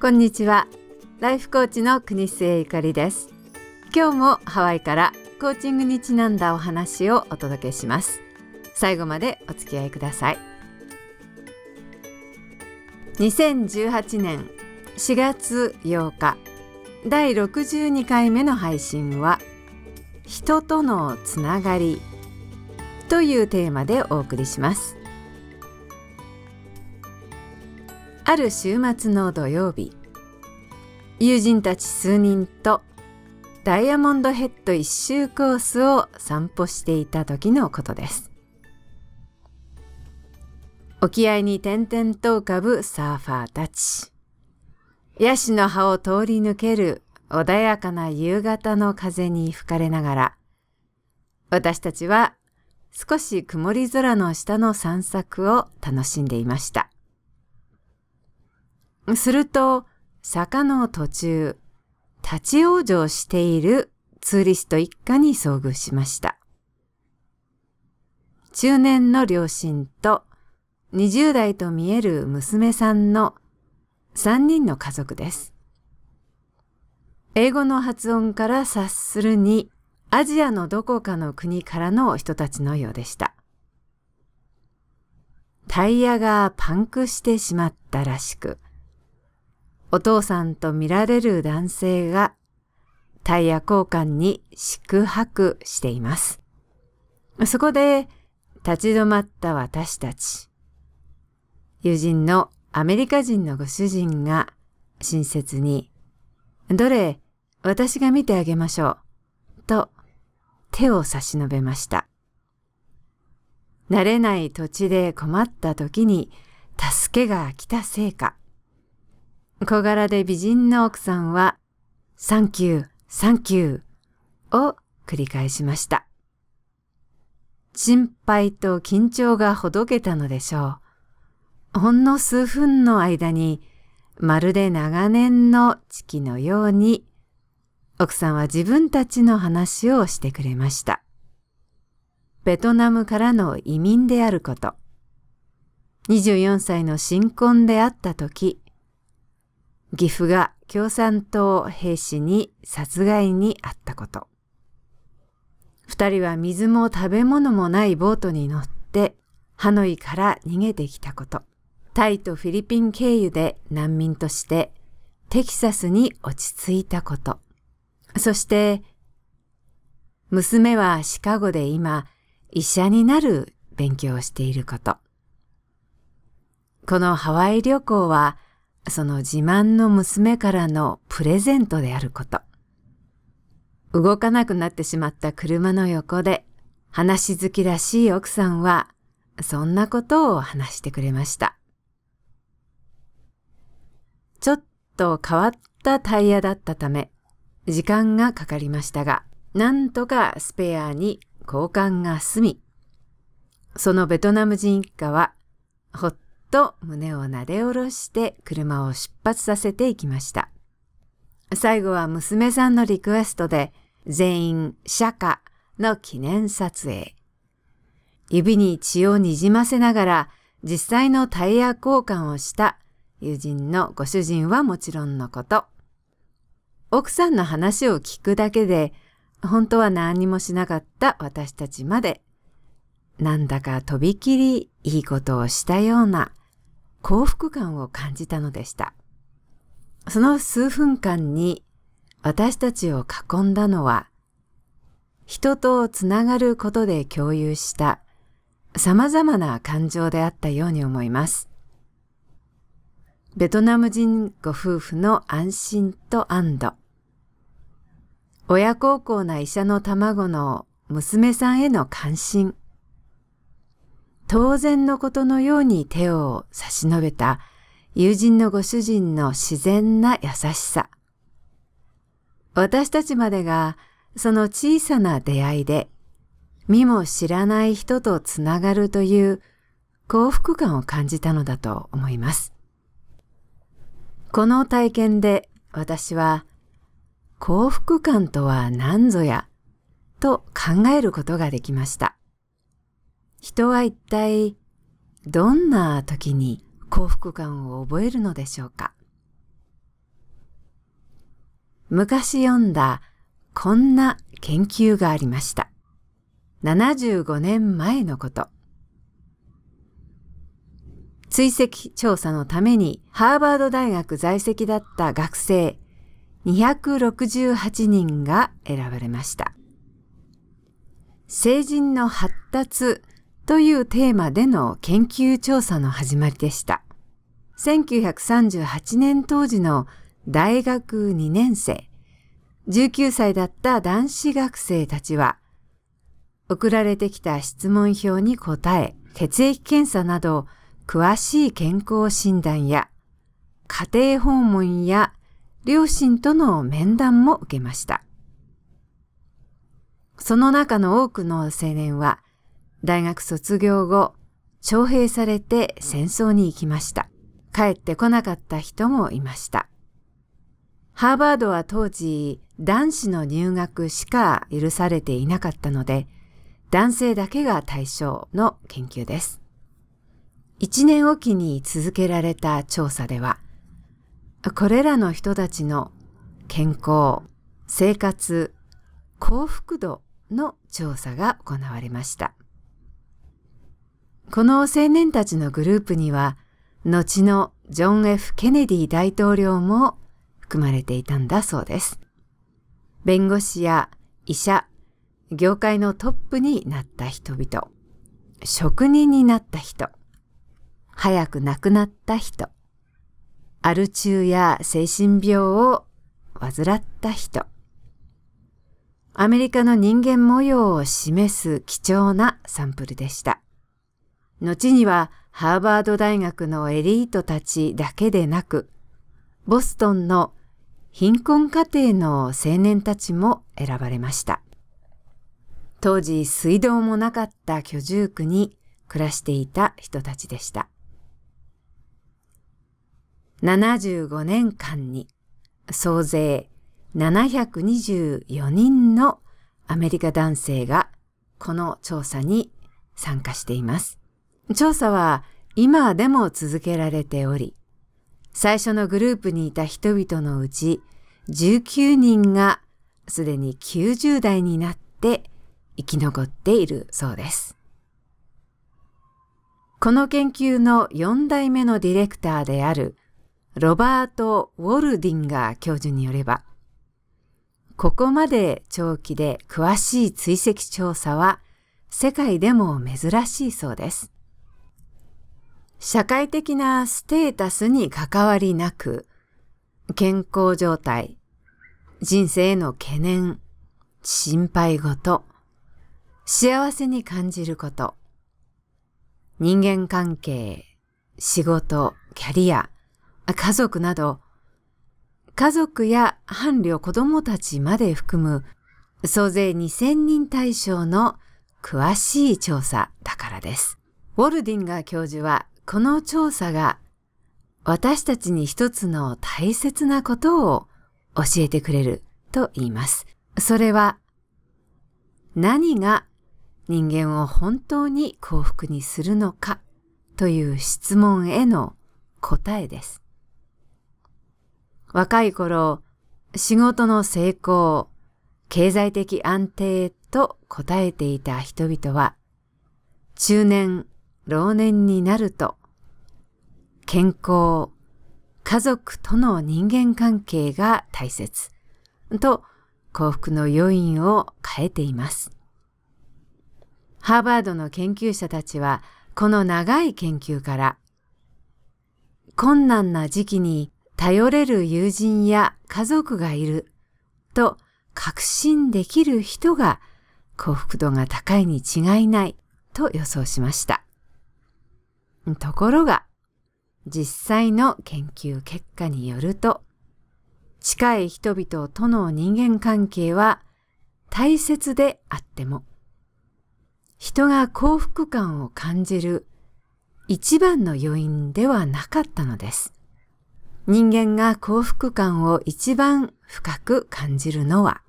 こんにちは。ライフコーチの国末ゆかりです。今日もハワイからコーチングにちなんだお話をお届けします。最後までお付き合いください。2018年4月8日第62回目の配信は人とのつながりというテーマでお送りします。ある週末の土曜日友人たち数人とダイヤモンドヘッド一周コースを散歩していた時のことです沖合に点々と浮かぶサーファーたちヤシの葉を通り抜ける穏やかな夕方の風に吹かれながら私たちは少し曇り空の下の散策を楽しんでいました。すると、坂の途中、立ち往生しているツーリスト一家に遭遇しました。中年の両親と20代と見える娘さんの3人の家族です。英語の発音から察するにアジアのどこかの国からの人たちのようでした。タイヤがパンクしてしまったらしく、お父さんと見られる男性がタイヤ交換に宿泊しています。そこで立ち止まった私たち。友人のアメリカ人のご主人が親切に、どれ私が見てあげましょう。と手を差し伸べました。慣れない土地で困った時に助けが来たせいか。小柄で美人の奥さんは、サンキュー、サンキューを繰り返しました。心配と緊張がほどけたのでしょう。ほんの数分の間に、まるで長年の知己のように、奥さんは自分たちの話をしてくれました。ベトナムからの移民であること。24歳の新婚であった時、岐阜が共産党兵士に殺害にあったこと。二人は水も食べ物もないボートに乗ってハノイから逃げてきたこと。タイとフィリピン経由で難民としてテキサスに落ち着いたこと。そして、娘はシカゴで今医者になる勉強をしていること。このハワイ旅行はその自慢の娘からのプレゼントであること。動かなくなってしまった車の横で話好きらしい奥さんはそんなことを話してくれました。ちょっと変わったタイヤだったため時間がかかりましたがなんとかスペアに交換が済みそのベトナム人一家はほっと胸をなで下ろして車を出発させていきました。最後は娘さんのリクエストで全員釈迦の記念撮影。指に血をにじませながら実際のタイヤ交換をした友人のご主人はもちろんのこと。奥さんの話を聞くだけで本当は何もしなかった私たちまでなんだかとびきりいいことをしたような幸福感を感じたのでした。その数分間に私たちを囲んだのは、人とつながることで共有した様々な感情であったように思います。ベトナム人ご夫婦の安心と安堵。親孝行な医者の卵の娘さんへの関心。当然のことのように手を差し伸べた友人のご主人の自然な優しさ。私たちまでがその小さな出会いで身も知らない人とつながるという幸福感を感じたのだと思います。この体験で私は幸福感とは何ぞやと考えることができました。人は一体どんな時に幸福感を覚えるのでしょうか？昔読んだこんな研究がありました。75年前のこと。追跡調査のためにハーバード大学在籍だった学生268人が選ばれました。成人の発達というテーマでの研究調査の始まりでした。1938年当時の大学2年生、19歳だった男子学生たちは、送られてきた質問票に答え、血液検査など詳しい健康診断や家庭訪問や両親との面談も受けました。その中の多くの青年は大学卒業後、徴兵されて戦争に行きました。帰ってこなかった人もいました。ハーバードは当時男子の入学しか許されていなかったので、男性だけが対象の研究です。一年おきに続けられた調査では、これらの人たちの健康、生活、幸福度の調査が行われました。この青年たちのグループには、後のジョン・ F・ ケネディ大統領も含まれていたんだそうです。弁護士や医者、業界のトップになった人々、職人になった人、早く亡くなった人、アル中や精神病を患った人、アメリカの人間模様を示す貴重なサンプルでした。後にはハーバード大学のエリートたちだけでなく、ボストンの貧困家庭の青年たちも選ばれました。当時水道もなかった居住区に暮らしていた人たちでした。75年間に総勢724人のアメリカ男性がこの調査に参加しています。調査は今でも続けられており、最初のグループにいた人々のうち19人がすでに90代になって生き残っているそうです。この研究の4代目のディレクターであるロバート・ウォルディンガー教授によれば、ここまで長期で詳しい追跡調査は世界でも珍しいそうです。社会的なステータスに関わりなく、健康状態、人生への懸念、心配事、幸せに感じること、人間関係、仕事、キャリア、家族など、家族や伴侶子供たちまで含む総勢2000人対象の詳しい調査だからです。ウォルディンガー教授はこの調査が私たちに一つの大切なことを教えてくれると言います。それは何が人間を本当に幸福にするのかという質問への答えです。若い頃、仕事の成功、経済的安定と答えていた人々は、中年、老年になると、健康、家族との人間関係が大切と幸福の要因を変えています。ハーバードの研究者たちはこの長い研究から困難な時期に頼れる友人や家族がいると確信できる人が幸福度が高いに違いないと予想しました。ところが、実際の研究結果によると、近い人々との人間関係は大切であっても、人が幸福感を感じる一番の要因ではなかったのです。人間が幸福感を一番深く感じるのは、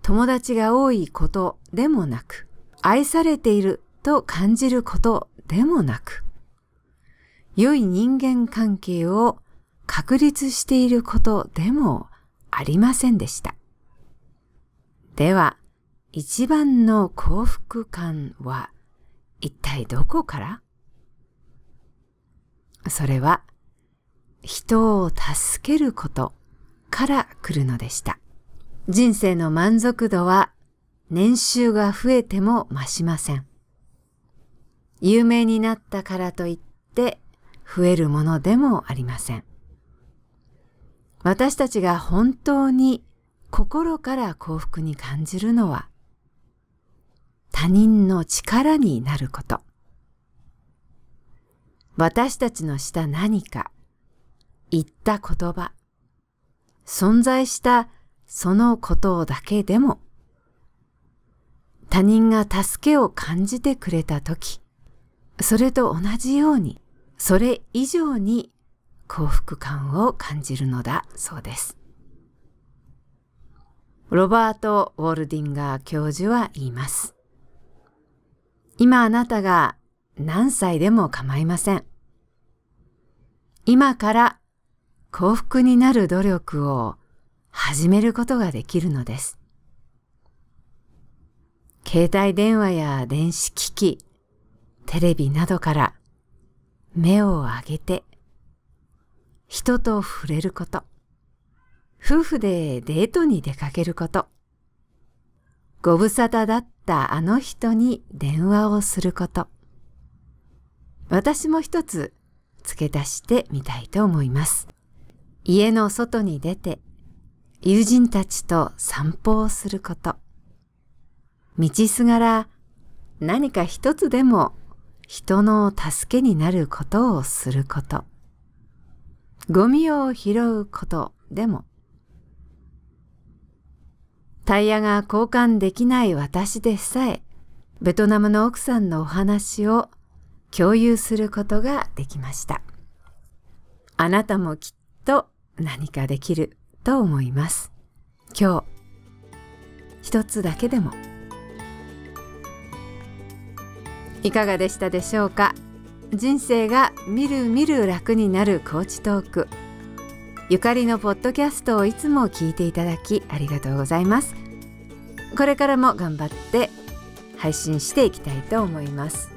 友達が多いことでもなく、愛されていると感じることでもなく、良い人間関係を確立していることでもありませんでした。では、一番の幸福感は一体どこから？それは人を助けることから来るのでした。人生の満足度は年収が増えても増しません。有名になったからといって増えるものでもありません。私たちが本当に心から幸福に感じるのは他人の力になること。私たちのした何か、言った言葉、存在したそのことだけでも、他人が助けを感じてくれたとき、それと同じように、それ以上に幸福感を感じるのだそうです。ロバート・ウォルディンガー教授は言います。今あなたが何歳でも構いません。今から幸福になる努力を始めることができるのです。携帯電話や電子機器、テレビなどから目を上げて人と触れること、夫婦でデートに出かけること、ご無沙汰だったあの人に電話をすること。私も一つ付け足してみたいと思います。家の外に出て友人たちと散歩をすること。道すがら何か一つでも人の助けになることをすること。ゴミを拾うことでもタイヤが交換できない私でさえ、ベトナムの奥さんのお話を共有することができました。あなたもきっと何かできると思います。今日、一つだけでも。いかがでしたでしょうか？人生がみるみる楽になるコーチトーク。ゆかりのポッドキャストをいつも聞いていただきありがとうございます。これからも頑張って配信していきたいと思います。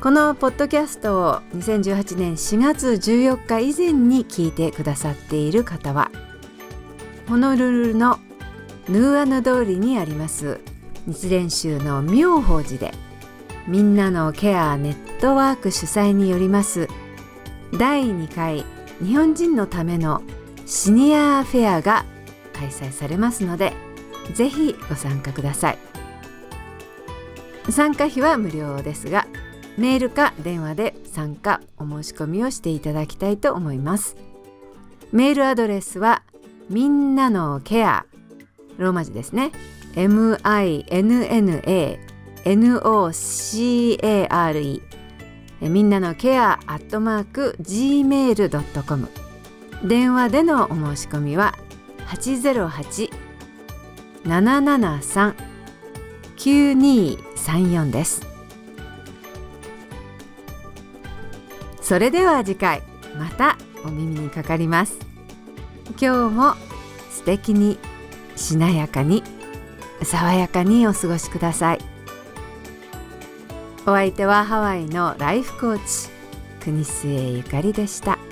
このポッドキャストを2018年4月14日以前に聞いてくださっている方はホノルルのヌーアヌ通りにあります日蓮宗の妙法寺でみんなのケアネットワーク主催によります。第2回日本人のためのシニアフェアが開催されますのでぜひご参加ください。参加費は無料ですがメールか電話で参加お申し込みをしていただきたいと思います。メールアドレスはみんなのケアローマ字ですね。M i n n a nocare みんなのケアアットマーク gmail.com 電話でのお申し込みは808-773-9234です。それでは次回またお耳にかかります。今日も素敵にしなやかに爽やかにお過ごしください。お相手はハワイのライフコーチ国末ゆかりでした。